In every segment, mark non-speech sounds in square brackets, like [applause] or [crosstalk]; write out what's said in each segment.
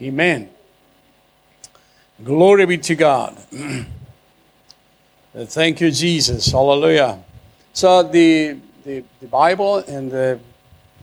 Amen. Glory be to God. [clears throat] Thank you, Jesus. Hallelujah. So the, the, the Bible and the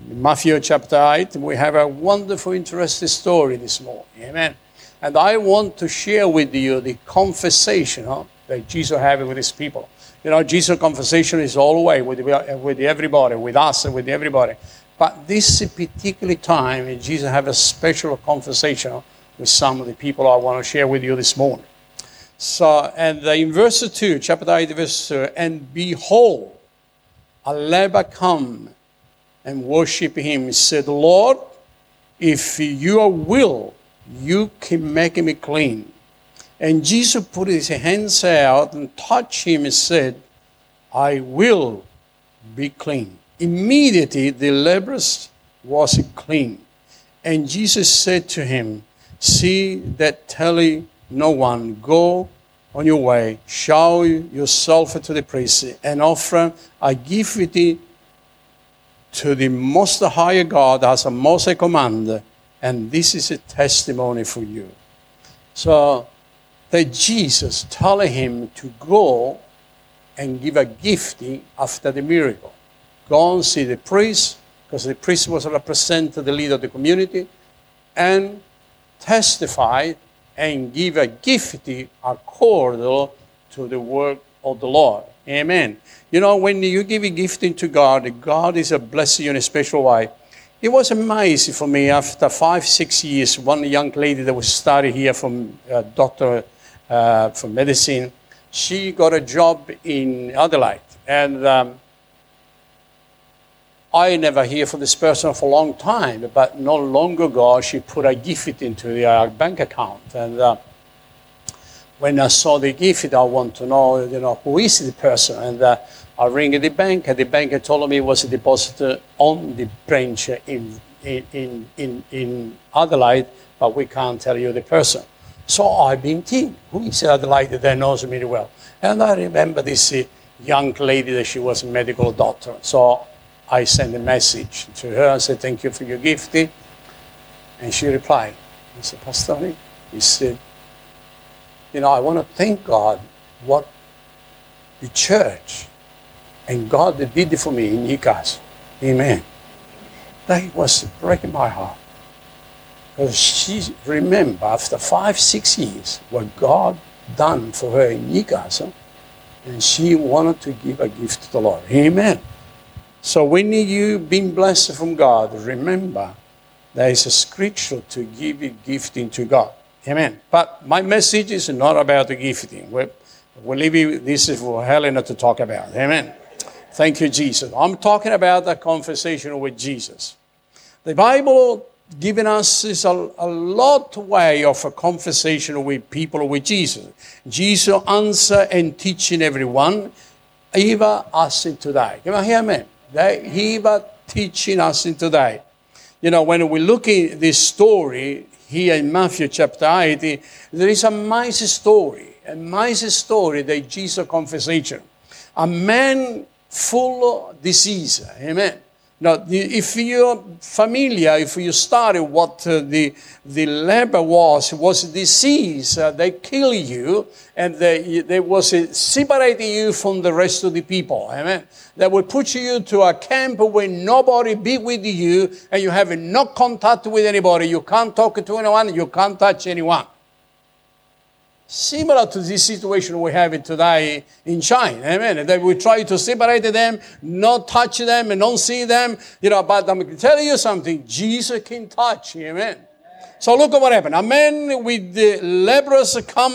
Matthew chapter 8, we have a wonderful, interesting story this morning. Amen. And I want to share with you the conversation huh, that Jesus had with his people. You know, Jesus' conversation is way with, with everybody, with us and with everybody. But this particular time, Jesus have a special conversation with some of the people I want to share with you this morning. So, and in verse 2, chapter 8, verse 2, and behold, a leper come and worship him. He said, Lord, if you will, you can make me clean. And Jesus put his hands out and touched him and said, I will be clean. Immediately the leper was clean. And Jesus said to him, See that telly no one, go on your way, show yourself to the priest, and offer a gift to the most high God as a most command, and this is a testimony for you. So that Jesus telling him to go and give a gift after the miracle. Go and see the priest, because the priest was represent the leader of the community, and testify and give a gift according to the work of the Lord. Amen. You know, when you give a gift to God, God is a blessing in a special way. It was amazing for me after five, six years. One young lady that was studying here from uh, doctor uh, for medicine, she got a job in Adelaide, and um, I never hear from this person for a long time, but not long ago she put a gift into the uh, bank account. And uh, when I saw the gift, I want to know, you know, who is the person? And uh, I ring the bank, and the bank told me it was a depositor on the branch in, in, in, in Adelaide, but we can't tell you the person. So I've been thinking, who is Adelaide that knows me well? And I remember this uh, young lady that she was a medical doctor. So I sent a message to her and said, Thank you for your gift. And she replied, I said, Pastor, he said, You know, I want to thank God what the church and God did for me in Newcastle. Amen. That was breaking my heart. Because she remember after five, six years what God done for her in Newcastle, and she wanted to give a gift to the Lord. Amen. So when you been blessed from God, remember there is a scripture to give a gifting to God. Amen. But my message is not about the gifting. We'll, we'll this is for Helena to talk about. Amen. Thank you, Jesus. I'm talking about the conversation with Jesus. The Bible giving us is a, a lot way of a conversation with people with Jesus. Jesus answer and teaching everyone, even us today. Can I hear amen? That he was teaching us in today. You know, when we look at this story here in Matthew chapter 8, there is a mighty story, a mighty story that Jesus conversation. A man full of disease. Amen. Now, if you're familiar, if you study what uh, the, the leper was, was a disease. Uh, they kill you and they, they was uh, separating you from the rest of the people. Amen. They will put you to a camp where nobody be with you and you have no contact with anybody. You can't talk to anyone. You can't touch anyone. Similar to this situation we have it today in China, amen. That we try to separate them, not touch them, and don't see them. You know, but I'm telling you something, Jesus can touch, amen. So look at what happened. A man with the leprosy come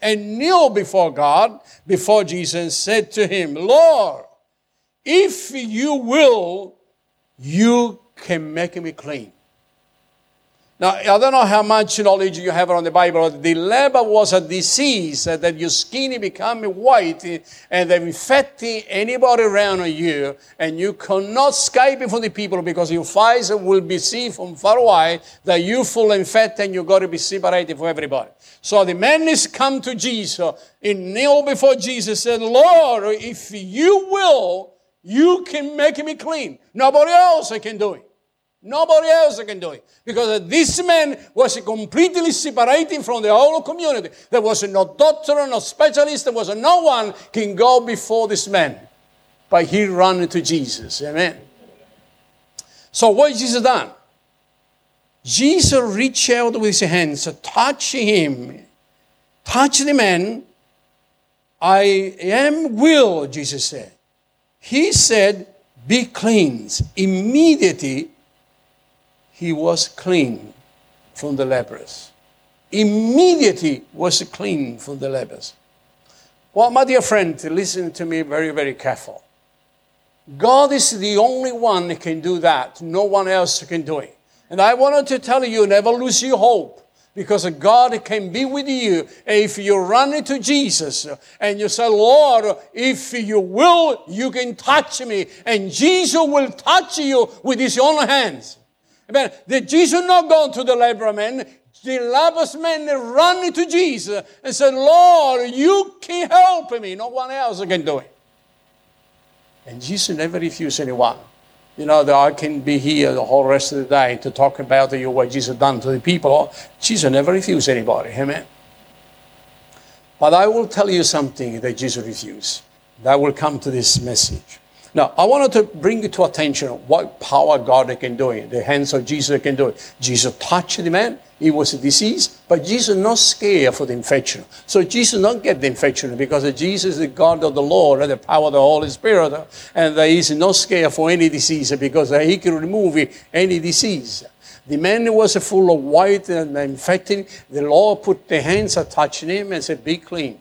and kneel before God, before Jesus, and said to him, Lord, if you will, you can make me clean. Now, I don't know how much knowledge you have on the Bible. The leper was a disease that your skin become white and they infect anybody around you, and you cannot escape from the people because your eyes will be seen from far away that you full infected and you got to be separated from everybody. So the man is come to Jesus and kneel before Jesus said, Lord, if you will, you can make me clean. Nobody else can do it. Nobody else can do it. Because this man was completely separating from the whole community. There was no doctor, no specialist, there was no one can go before this man. But he ran to Jesus. Amen. So what Jesus done? Jesus reached out with his hands, touched him, touched the man. I am will, Jesus said. He said, Be cleansed. Immediately, he was clean from the lepers. Immediately was clean from the lepers. Well, my dear friend, listen to me very, very careful. God is the only one that can do that. No one else can do it. And I wanted to tell you, never lose your hope. Because God can be with you if you run into Jesus and you say, Lord, if you will, you can touch me. And Jesus will touch you with his own hands. Amen. Did Jesus not go to the leper man? The leper man ran to Jesus and said, Lord, you can help me. No one else can do it. And Jesus never refused anyone. You know, I can be here the whole rest of the day to talk about you, what Jesus done to the people. Jesus never refused anybody. Amen. But I will tell you something that Jesus refused. That will come to this message. Now, I wanted to bring to attention what power God can do it. The hands of Jesus can do it. Jesus touched the man. He was diseased, but Jesus not scared for the infection. So Jesus not get the infection because Jesus is the God of the Lord and the power of the Holy Spirit. And he is not scared for any disease because he can remove any disease. The man was full of white and infected. The Lord put the hands and touched him and said, Be clean.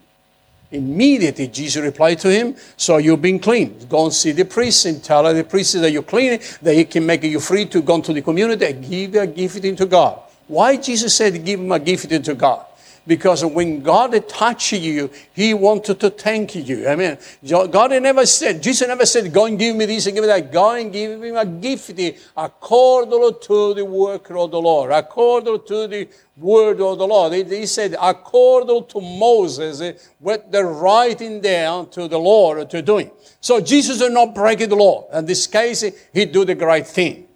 Immediately, Jesus replied to him, So you've been clean. Go and see the priest and tell the priest that you're clean, that he can make you free to go into the community and give a gift into God. Why Jesus said give him a gift into God? Because when God touched you, He wanted to thank you. I mean, God never said, Jesus never said, go and give me this and give me that. Go and give him a gift according to the work of the Lord, according to the word of the Lord. He said, according to Moses, eh, with the writing down to the Lord to do it. So Jesus did not break the law. In this case, he do the great thing.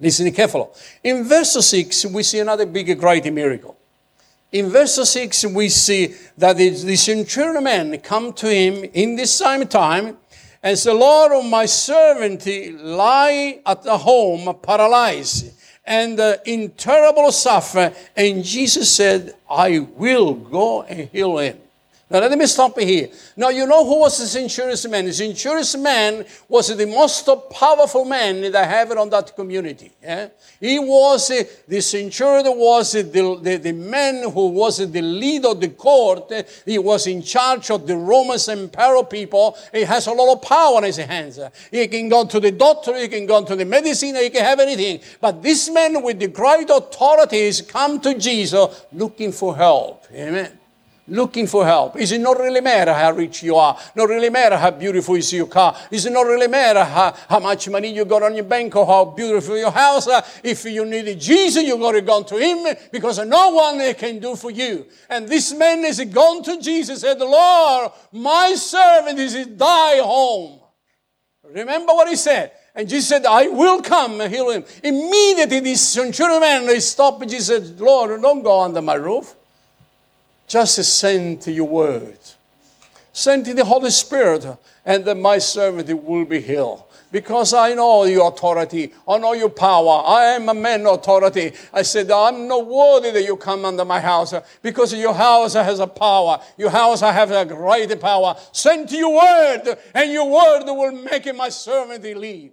Listen carefully. In verse 6, we see another big, great miracle. In verse 6, we see that the, centurion man come to him in this same time and said, Lord, of my servant lie at the home paralyzed and uh, in terrible suffering. And Jesus said, I will go and heal him. Now let me stop here. Now you know who was the centurion man? The centurion man was the most powerful man that have on that community. He was uh, the centurion was the, the, the man who was the leader of the court. He was in charge of the Roman imperial people. He has a lot of power in his hands. He can go to the doctor, he can go to the medicine, he can have anything. But this man with the great authority authorities come to Jesus looking for help. Amen looking for help. Is it not really matter how rich you are? Not really matter how beautiful is your car? Is it not really matter how, how much money you got on your bank or how beautiful your house? If you need Jesus, you got to go to Him because no one can do for you. And this man is gone to Jesus said, Lord, my servant is in thy home. Remember what he said. And Jesus said, I will come and heal him. Immediately, this centurion man stopped. Jesus said, Lord, don't go under my roof. Just send to your word. Send to the Holy Spirit, and then my servant will be healed. Because I know your authority, I know your power. I am a man of authority. I said, I'm not worthy that you come under my house because your house has a power. Your house has a great power. Send to your word, and your word will make my servant leave.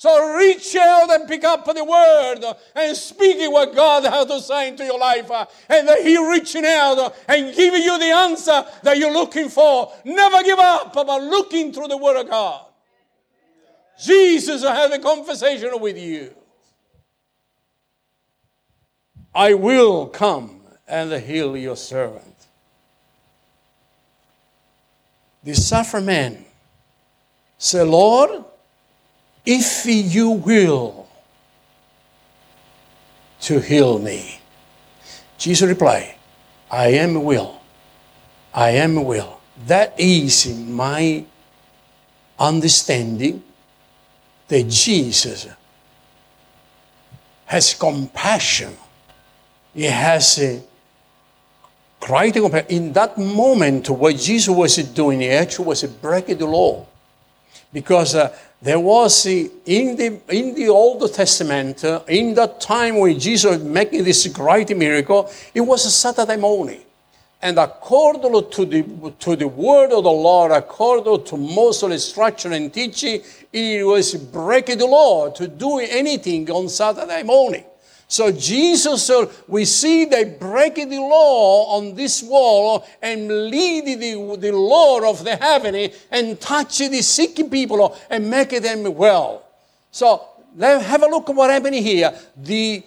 So reach out and pick up the word and speak it what God has to say into your life. And that He reaching out and giving you the answer that you're looking for. Never give up about looking through the word of God. Jesus will have a conversation with you. I will come and heal your servant. The suffering man said, Lord, if you will to heal me. Jesus replied, I am will. I am will. That is in my understanding that Jesus has compassion. He has a great compassion. In that moment, what Jesus was doing, he actually was breaking the law. Because uh, there was in the, in the Old Testament, uh, in that time when Jesus was making this great miracle, it was a Saturday morning. And according to the, to the word of the Lord, according to Moses' instruction and teaching, it was breaking the law to do anything on Saturday morning. So Jesus, uh, we see they break the law on this wall and lead the, the Lord of the heaven and touch the sick people and make them well. So let have a look at what happening here. The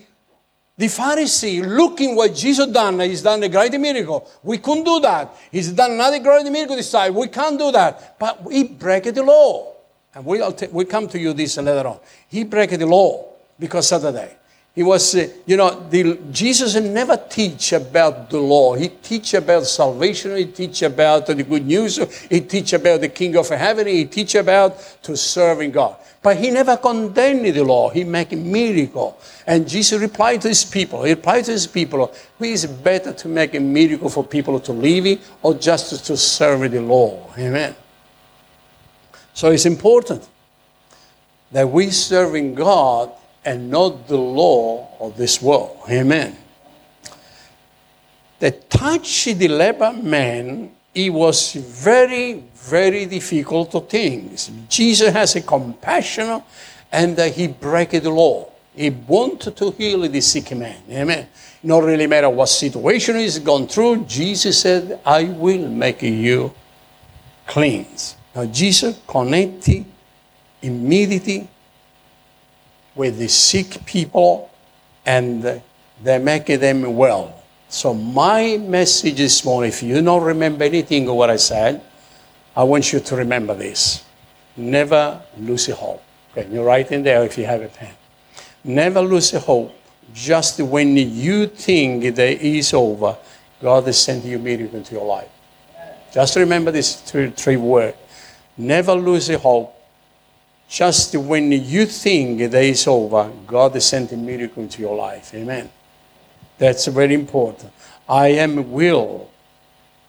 the Pharisee looking what Jesus done, he's done a great miracle. We couldn't do that. He's done another great miracle this time. We can't do that. But he break the law. And we'll, t- we'll come to you this later on. He break the law because Saturday. He was, uh, you know, the, Jesus never teach about the law. He teach about salvation. He teach about the good news. He teach about the King of Heaven. He teach about to serving God. But he never condemned the law. He make a miracle. And Jesus replied to his people. He replied to his people, who is better to make a miracle for people to live or just to serve the law? Amen. So it's important that we serving God and not the law of this world. Amen. The touch the leper man, it was very, very difficult things. Jesus has a compassion and uh, he break the law. He wanted to heal the sick man. Amen. Not really matter what situation he's gone through, Jesus said, I will make you clean. Now Jesus connected immediately with the sick people and they make them well. So my message this morning, if you don't remember anything of what I said, I want you to remember this. Never lose hope. Okay, you write in there if you have a pen. Never lose hope. Just when you think that it is over, God is sending you miracle into your life. Just remember these three, three words. Never lose hope just when you think that it's over, God is sending a miracle into your life. Amen. That's very important. I am will.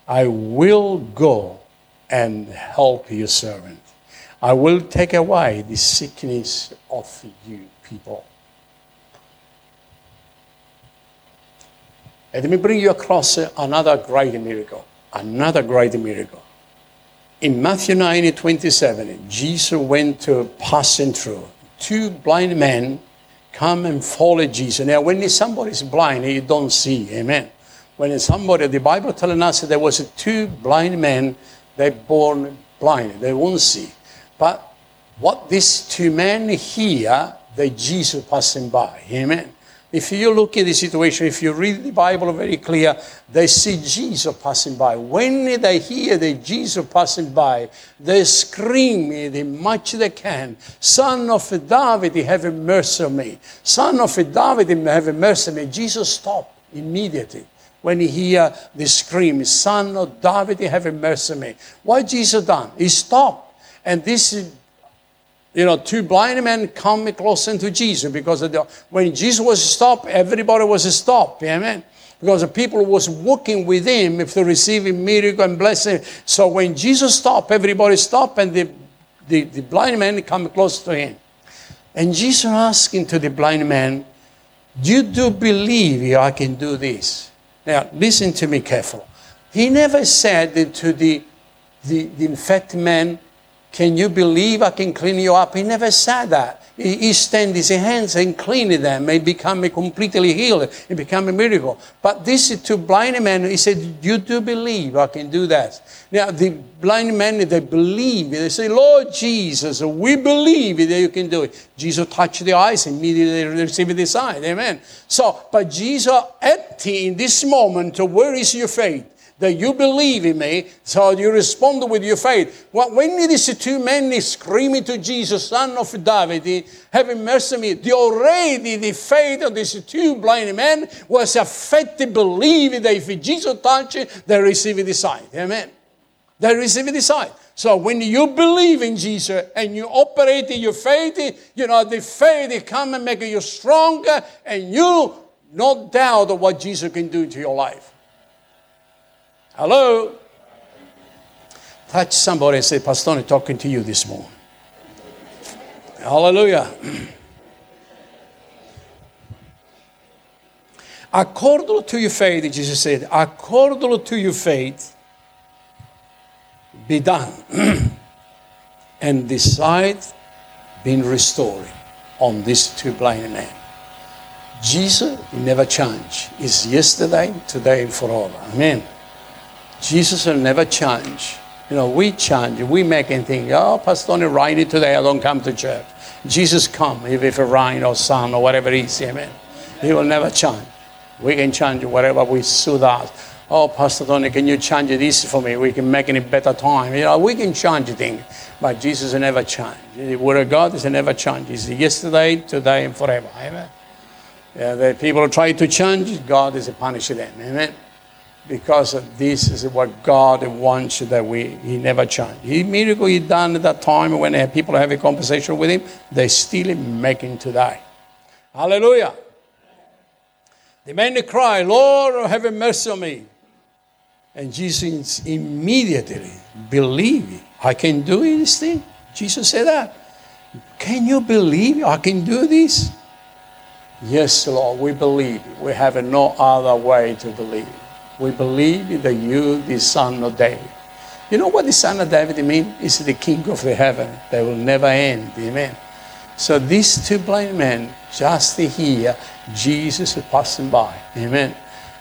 I will go and help your servant. I will take away the sickness of you people. Let me bring you across another great miracle. Another great miracle in Matthew 9 27, Jesus went to passing through. Two blind men come and follow Jesus. Now, when somebody is blind, you don't see. Amen. When somebody, the Bible telling us that there was two blind men, they born blind, they won't see. But what these two men hear, they Jesus passing by. Amen. If you look at the situation, if you read the Bible very clear, they see Jesus passing by. When they hear the Jesus passing by, they scream as much they can, Son of David, have mercy on me. Son of David, have mercy on me. Jesus stopped immediately when he hear the scream, Son of David, have mercy on me. What Jesus done? He stopped. And this you know, two blind men come close to Jesus because the, when Jesus was stopped, everybody was stopped. Amen. Because the people was walking with him if they receiving miracle and blessing. So when Jesus stopped, everybody stopped and the, the, the blind man come close to him. And Jesus asking to the blind man, Do you do believe I can do this? Now, listen to me careful. He never said to the, the, the infected man, can you believe I can clean you up? He never said that. He, he extended his hands and cleaned them and become completely healed. It became a miracle. But this is to blind men, he said, You do believe I can do that. Now, the blind men, they believe. They say, Lord Jesus, we believe that you can do it. Jesus touched the eyes and immediately received the sign. Amen. So, but Jesus, at in this moment, where is your faith? That you believe in me, so you respond with your faith. Well, When these two men screaming to Jesus, son of David, having mercy on me, the already the faith of these two blind men was affected, believing that if Jesus touched they receive the sight. Amen. They receive the sight. So when you believe in Jesus and you operate in your faith, you know, the faith come and make you stronger and you no doubt of what Jesus can do to your life. Hello? Touch somebody and say, Pastor, I'm talking to you this morning. Hallelujah. according to your faith, Jesus said, according to your faith, be done. [clears throat] and decide being restored on these two blind men. Jesus never change. Is yesterday, today, and forever. Amen. Jesus will never change. You know, we change. We make anything. Oh, Pastor, only rainy today. I don't come to church. Jesus come, if it's rain or sun or whatever it is. Amen. He will never change. We can change whatever we suit us. Oh, Pastor Tony, can you change this for me? We can make it better time. You know, we can change things, but Jesus will never change. The Word of God is never change. He's yesterday, today, and forever. Amen. Yeah, the people who try to change, God is punishing them. Amen. Because this is what God wants that we He never change. He miracle He done at that time when people have a conversation with Him, they still making today. Hallelujah. The man cry, Lord, have mercy on me. And Jesus immediately believe I can do this thing. Jesus said that. Can you believe I can do this? Yes, Lord, we believe. We have no other way to believe. We believe that you, the son of David. You know what the son of David means? It's the king of the heaven that will never end. Amen. So these two blind men, just here, Jesus is passing by. Amen.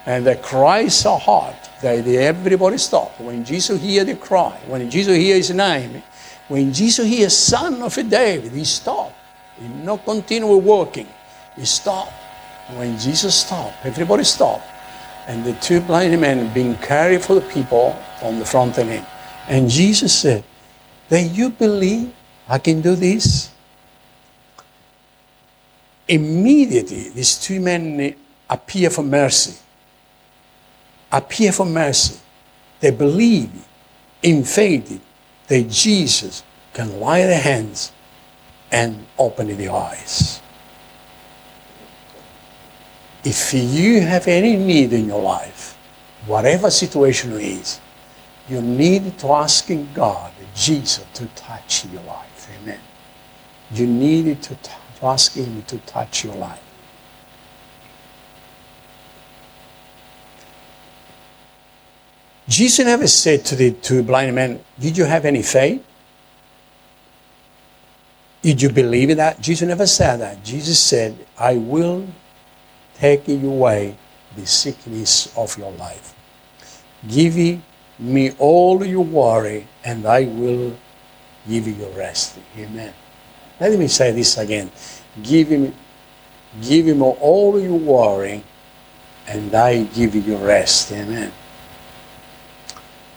And they cry so hard that everybody stopped. When Jesus hear the cry, when Jesus hear his name, when Jesus hear son of David, he stopped. He not continue working. He stopped. When Jesus stopped, everybody stopped. And the two blind men being carried for the people on the front of him. And Jesus said, Then you believe I can do this? Immediately, these two men appear for mercy. Appear for mercy. They believe in faith that Jesus can lay their hands and open the eyes. If you have any need in your life, whatever situation it is, you need to ask God, Jesus, to touch your life. Amen. You need to, to ask Him to touch your life. Jesus never said to the two blind men, Did you have any faith? Did you believe in that? Jesus never said that. Jesus said, I will taking away the sickness of your life. Give me all your worry, and I will give you rest. Amen. Let me say this again. Give him, give him all your worry, and I give you rest. Amen.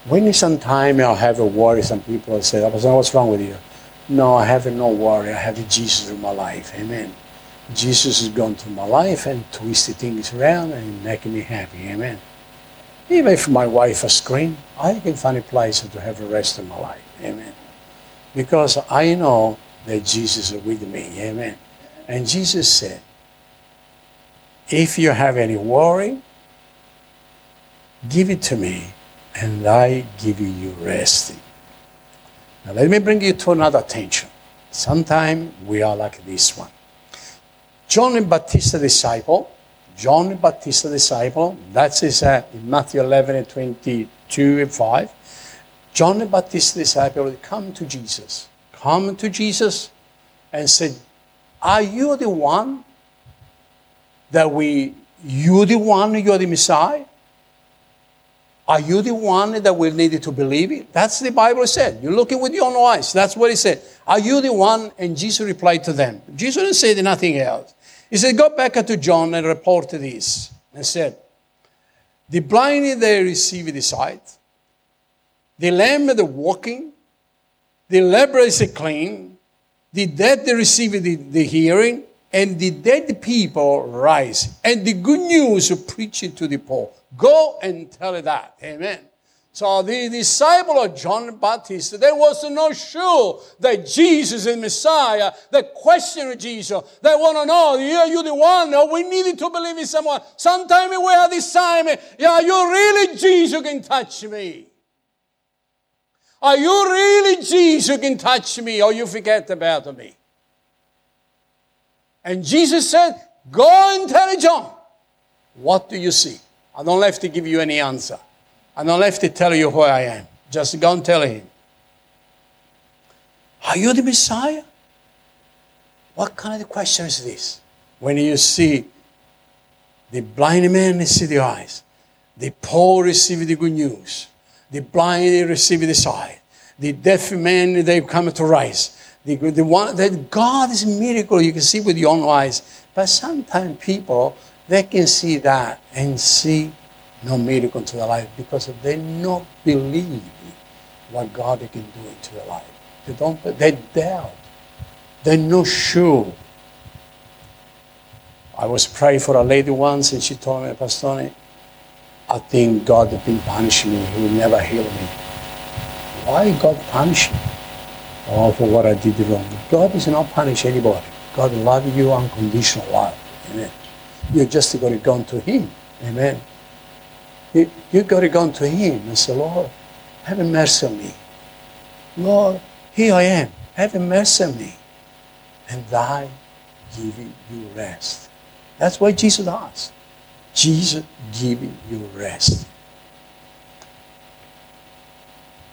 When sometime I have a worry, some people say, what's wrong with you? No, I have no worry. I have Jesus in my life. Amen. Jesus has gone through my life and twisted things around and making me happy. Amen. Even if my wife is scream, I can find a place to have a rest in my life. Amen. Because I know that Jesus is with me. Amen. And Jesus said, if you have any worry, give it to me and I give you rest. Now let me bring you to another tension. Sometimes we are like this one. John the Baptist disciple, John the Baptist disciple, that is uh, in Matthew 11 and 22 and 5. John the Baptist disciple come to Jesus, come to Jesus and said, Are you the one that we, you the one, you're the Messiah? Are you the one that we needed to believe it? That's the Bible said. You look it with your own eyes. That's what it said. Are you the one? And Jesus replied to them. Jesus didn't say nothing else. He said, Go back to John and report this. And said, The blind they receive the sight, the lame the walking, the leper is clean, the dead they receive the, the hearing, and the dead people rise. And the good news preaching to the poor. Go and tell that. Amen. So the disciple of John Baptist, they was not sure that Jesus is Messiah. They questioned Jesus. They want to know, are you the one? Or we needed to believe in someone. Sometimes we have this time, are you really Jesus can touch me? Are you really Jesus can touch me? Or you forget about me? And Jesus said, go and tell John. What do you see? I don't have to give you any answer. I don't have to tell you who I am. Just go and tell him. Are you the Messiah? What kind of question is this? When you see the blind man receive the eyes, the poor receive the good news, the blind receive the sight, the deaf man they come to rise. The, the one that God is a miracle you can see with your own eyes. But sometimes people they can see that and see no miracle into their life because they not believe what God can do into their life. They don't. They doubt. They're not sure. I was praying for a lady once, and she told me, Pastor, I think God has been punishing me. He will never heal me. Why God punish me? Oh, for what I did wrong. God is not punish anybody. God loves you unconditional love. Amen. You just got to go to Him. Amen. You, you got to go to Him and say, Lord, have mercy on me. Lord, here I am. Have mercy on me. And I give you rest. That's why Jesus asked. Jesus giving you rest.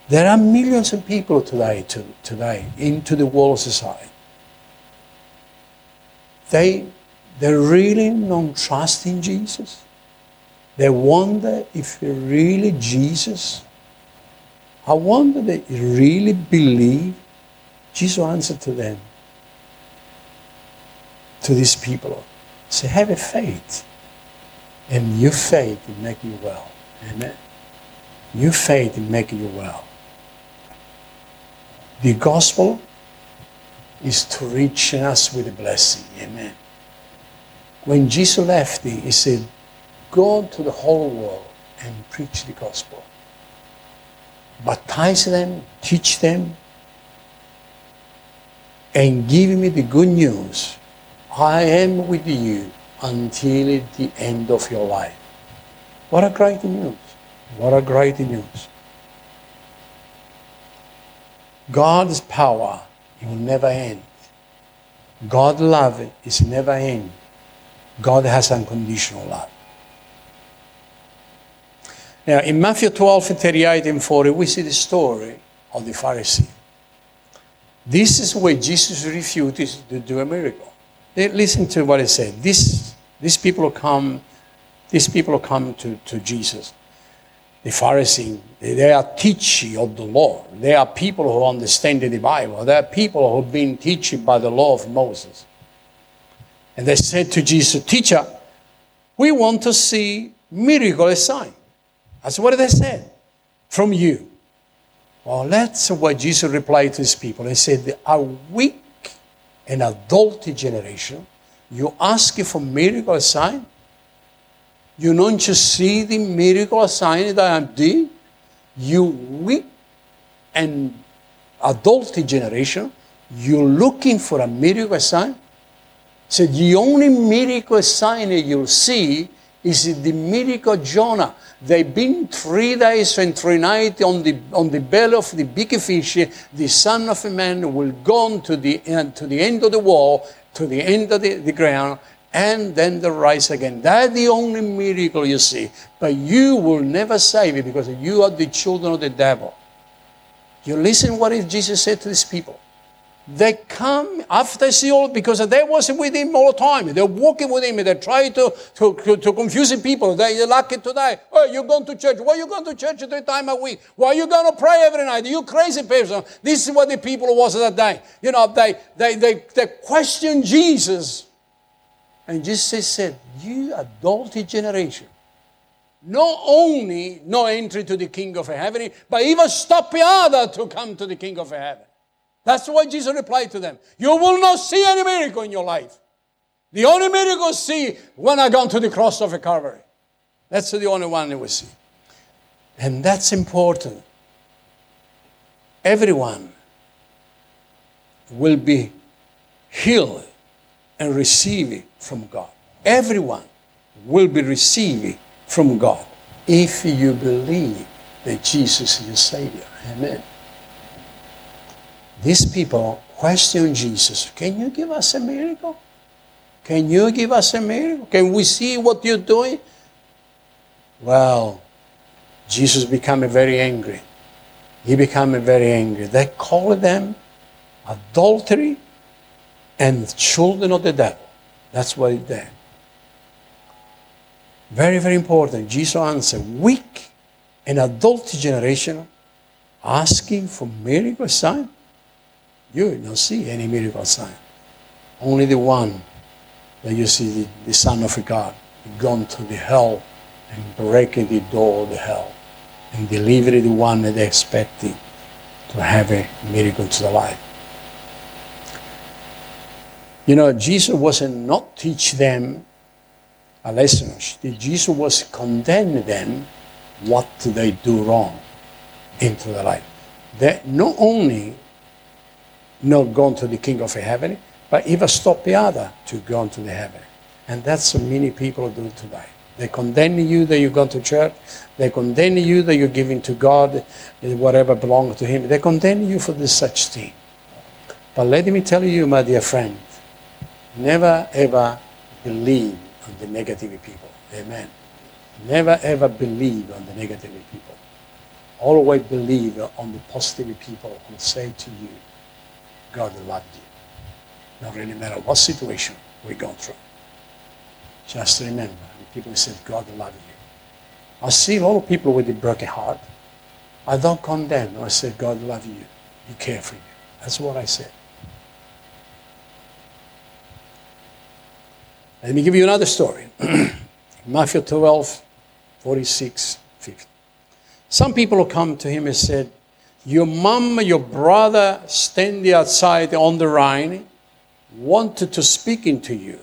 There are millions of people today, to, today into the world society. They, they really don't trust in Jesus. They wonder if he really Jesus. I wonder you really believe. Jesus answered to them, to these people. Say, have a faith. And your faith will make you well. Amen. Your faith will make you well. The gospel is to reach us with a blessing. Amen. When Jesus left, he said, Go to the whole world and preach the gospel. Baptize them, teach them, and give me the good news. I am with you until the end of your life. What a great news. What a great news. God's power will never end. God's love is never end. God has unconditional love. Now, in Matthew 12, 38 and 40, we see the story of the Pharisee. This is where Jesus refused to do a miracle. Listen to what he said. This, these people come, these people come to, to Jesus. The Pharisee, they are teaching of the law. They are people who understand the Bible. They are people who have been teaching by the law of Moses. And they said to Jesus, Teacher, we want to see miracle sign. That's what did they said. From you. Well, that's what Jesus replied to his people. He said, A weak and adulty generation, you ask for miracle sign? You don't just see the miracle sign that I did? You weak and adulty generation, you're looking for a miracle sign? So the only miracle sign that you'll see is the miracle of Jonah. They've been three days and three nights on the, on the belly of the big fish. The Son of a Man will go to the, uh, to the end of the wall, to the end of the, the ground, and then the rise again. That's the only miracle you see. But you will never save it because you are the children of the devil. You listen what Jesus said to these people. They come after Saul because they was with him all the time. They're walking with him. They try to, to, to confuse people. They're lucky today. Oh, you're going to church. Why are you going to church three times a week? Why are you going to pray every night? You crazy person. This is what the people was that day. You know, they, they, they, they question Jesus. And Jesus said, you adulty generation. Not only no entry to the king of heaven, but even stop the other to come to the king of heaven. That's why Jesus replied to them. You will not see any miracle in your life. The only miracle you see when I go to the cross of Calvary. That's the only one you will see. And that's important. Everyone will be healed and receive from God. Everyone will be receiving from God if you believe that Jesus is your Savior. Amen. These people question Jesus Can you give us a miracle? Can you give us a miracle? Can we see what you're doing? Well, Jesus became very angry. He became very angry. They called them adultery and children of the devil. That's what he did. Very, very important. Jesus answered, weak and adult generation asking for miracle sign. You don't see any miracle sign. Only the one that you see the, the Son of God gone to the hell and breaking the door of the hell and deliver the one that they expecting to have a miracle to the life. You know, Jesus wasn't not teach them a lesson. Jesus was condemn them what they do wrong into the life. That not only not gone to the King of Heaven, but even stop the other to go to the heaven. And that's what many people do today. They condemn you that you go to church. They condemn you that you're giving to God whatever belongs to Him. They condemn you for this such thing. But let me tell you, my dear friend, never ever believe on the negative people. Amen. Never ever believe on the negative people. Always believe on the positive people who say to you, God loved you. Not really matter what situation we're going through. Just remember, people said, God loves you. I see a lot of people with a broken heart. I don't condemn. I say, God loves you. He cares for you. That's what I said. Let me give you another story. [clears throat] Matthew 12, 46, 50. Some people come to him and said, Your mom, your brother standing outside on the Rhine wanted to speak into you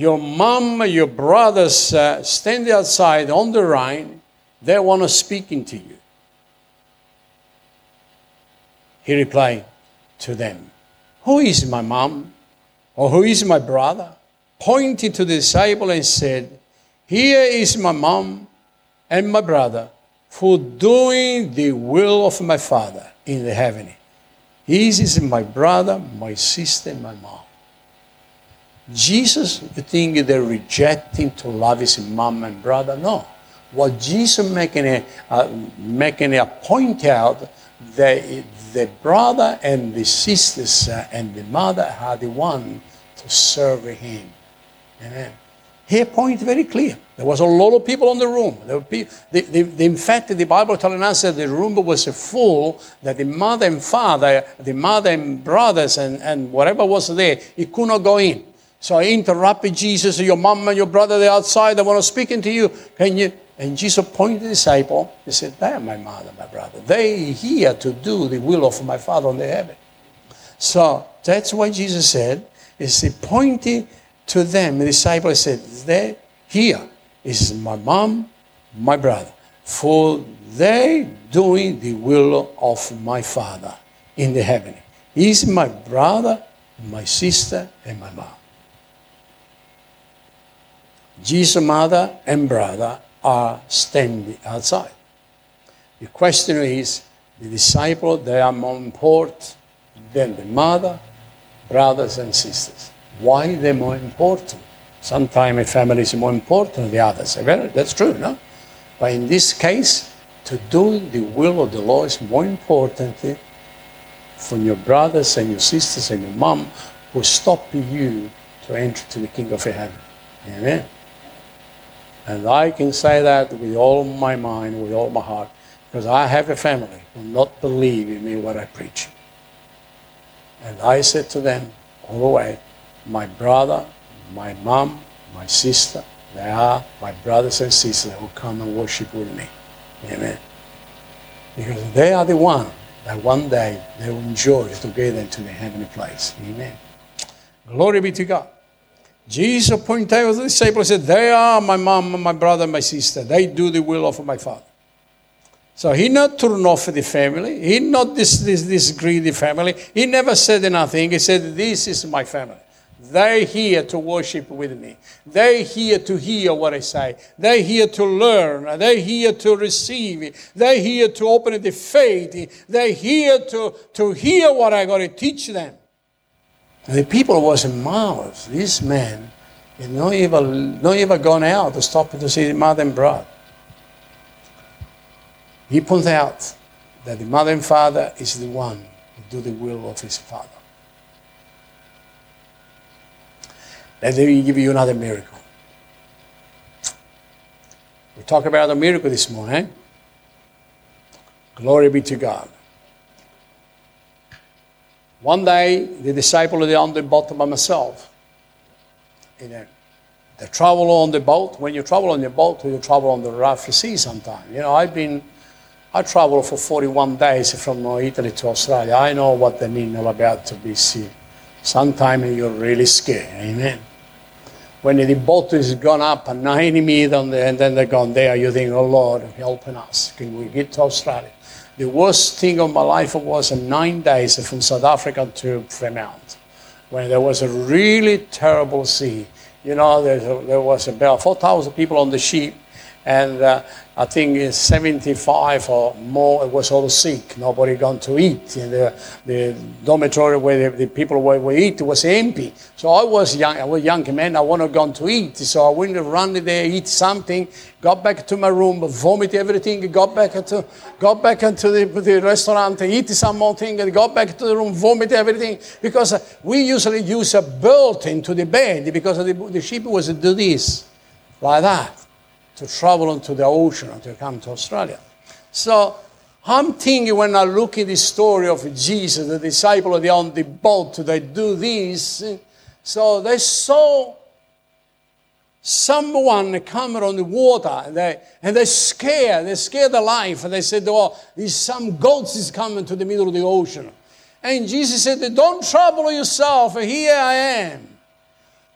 your mom, your brothers uh, stand outside on the Rhine, they want to speak into you. He replied to them, Who is my mom? Or who is my brother? Pointed to the disciple and said, Here is my mom and my brother for doing the will of my Father in the heaven. He is my brother, my sister, my mom. Jesus, you think they're rejecting to love his mom and brother? No. What Jesus making a, uh, making a point out that the brother and the sisters and the mother are the one to serve him. Amen. He point very clear. There was a lot of people in the room. People, the, the, the, in fact, the Bible telling us that the room was full, that the mother and father, the mother and brothers and, and whatever was there, he could not go in. So I interrupted Jesus, your mom and your brother, they're outside, they want to speak to you. Can you? And Jesus pointed the disciple, he said, They are my mother, my brother. They here to do the will of my Father on the heaven. So that's why Jesus said, is he pointed to them, the disciple said, They here is my mom, my brother. For they doing the will of my Father in the heaven. He's my brother, my sister, and my mom. Jesus' mother and brother are standing outside. The question is, the disciple, they are more important than the mother, brothers and sisters. Why they're more important? Sometimes a family is more important than the others. That's true, no? But in this case, to do the will of the Lord is more important from your brothers and your sisters and your mom who stop you to enter to the King of Heaven. Amen. And I can say that with all my mind, with all my heart, because I have a family who not believe in me what I preach. And I said to them all the way, my brother, my mom, my sister, they are my brothers and sisters who come and worship with me. Amen. Because they are the one that one day they will enjoy together to into the heavenly place. Amen. Glory be to God. Jesus pointed out the disciples and said, They are my mom, my brother, my sister. They do the will of my Father. So he not turned off the family. He not this, this, this greedy family. He never said nothing. He said, This is my family. They're here to worship with me. They're here to hear what I say. They're here to learn. They're here to receive. They're here to open the faith. They're here to, to hear what I got to teach them. And the people was marvelous. This man is not even, not even gone out to stop to see the mother and brother. He points out that the mother and father is the one who do the will of his father. Let me give you another miracle. We talk about a miracle this morning. Glory be to God. One day, the disciple was on the boat by myself. You know, they travel on the boat. When you travel on the boat, you travel on the rough sea sometimes. You know, I've been, I traveled for 41 days from Italy to Australia. I know what they mean all about to be sea. Sometimes you're really scared. Amen when the boat is gone up and 90 meters and then they're gone there, you think, oh Lord, helping us. Can we get to Australia? The worst thing of my life was in nine days from South Africa to Fremantle, when there was a really terrible sea. You know, there was about 4,000 people on the ship, and uh, I think 75 or more was all sick. Nobody gone to eat. And the, the dormitory where the, the people were, were eat was empty. So I was young. I was a young man. I wanted to go to eat. So I went run there, eat something, got back to my room, vomit everything, got back to got back into the, the restaurant, eat some more thing, and got back to the room, vomit everything. Because we usually use a belt into the bed because the, the ship was do this, like that to travel into the ocean and to come to Australia. So I'm thinking when I look at the story of Jesus, the disciple of the on the boat, they do this. So they saw someone coming on the water and they, and they scared, they scared the life. And they said, oh, there's some goats is coming to the middle of the ocean. And Jesus said, don't trouble yourself, here I am.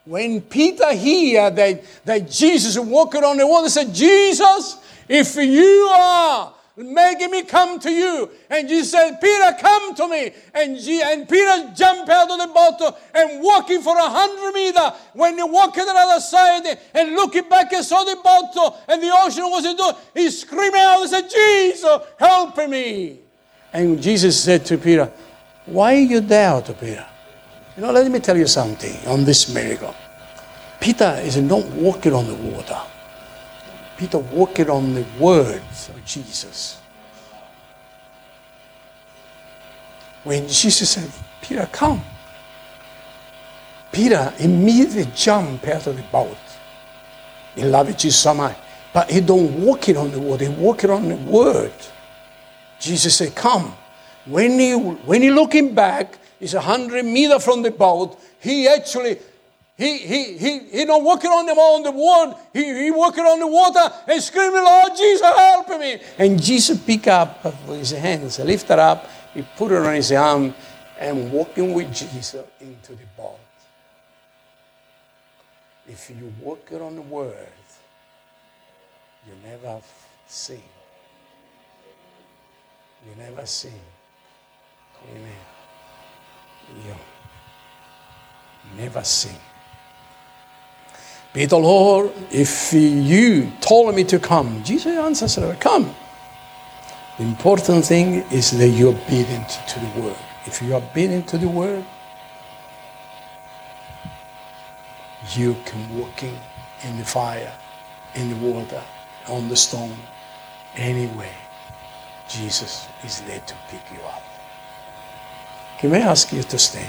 When Peter heard that, that Jesus walking on the water, said, Jesus, if you are making me come to you. And Jesus said, Peter, come to me. And, G- and Peter jumped out of the boat and walking for a hundred meters. When he walked to the other side and looking back and saw the boat and the ocean was doing, he screamed out and said, Jesus, help me. And Jesus said to Peter, Why you doubt, Peter? You know, let me tell you something on this miracle. Peter is not walking on the water. Peter walking on the words of Jesus. When Jesus said, Peter, come. Peter immediately jumped out of the boat. He loved Jesus so much. But he don't walk it on the water, he walk it on the word. Jesus said, Come. When he when he looking back, A hundred meter from the boat. He actually he he he he not walking on the on the water. He he walking on the water and screaming, Lord Jesus, help me. And Jesus pick up with his hands, lift her up, he put her on his arm, and walking with Jesus into the boat. If you walk on the word, you never sing. You never sing. Amen you never sing. Peter, Lord, if you told me to come, Jesus answered, Come. The important thing is that you're obedient to the word. If you're obedient to the word, you can walk in, in the fire, in the water, on the stone, anyway. Jesus is there to pick you up. Can I ask you to stand?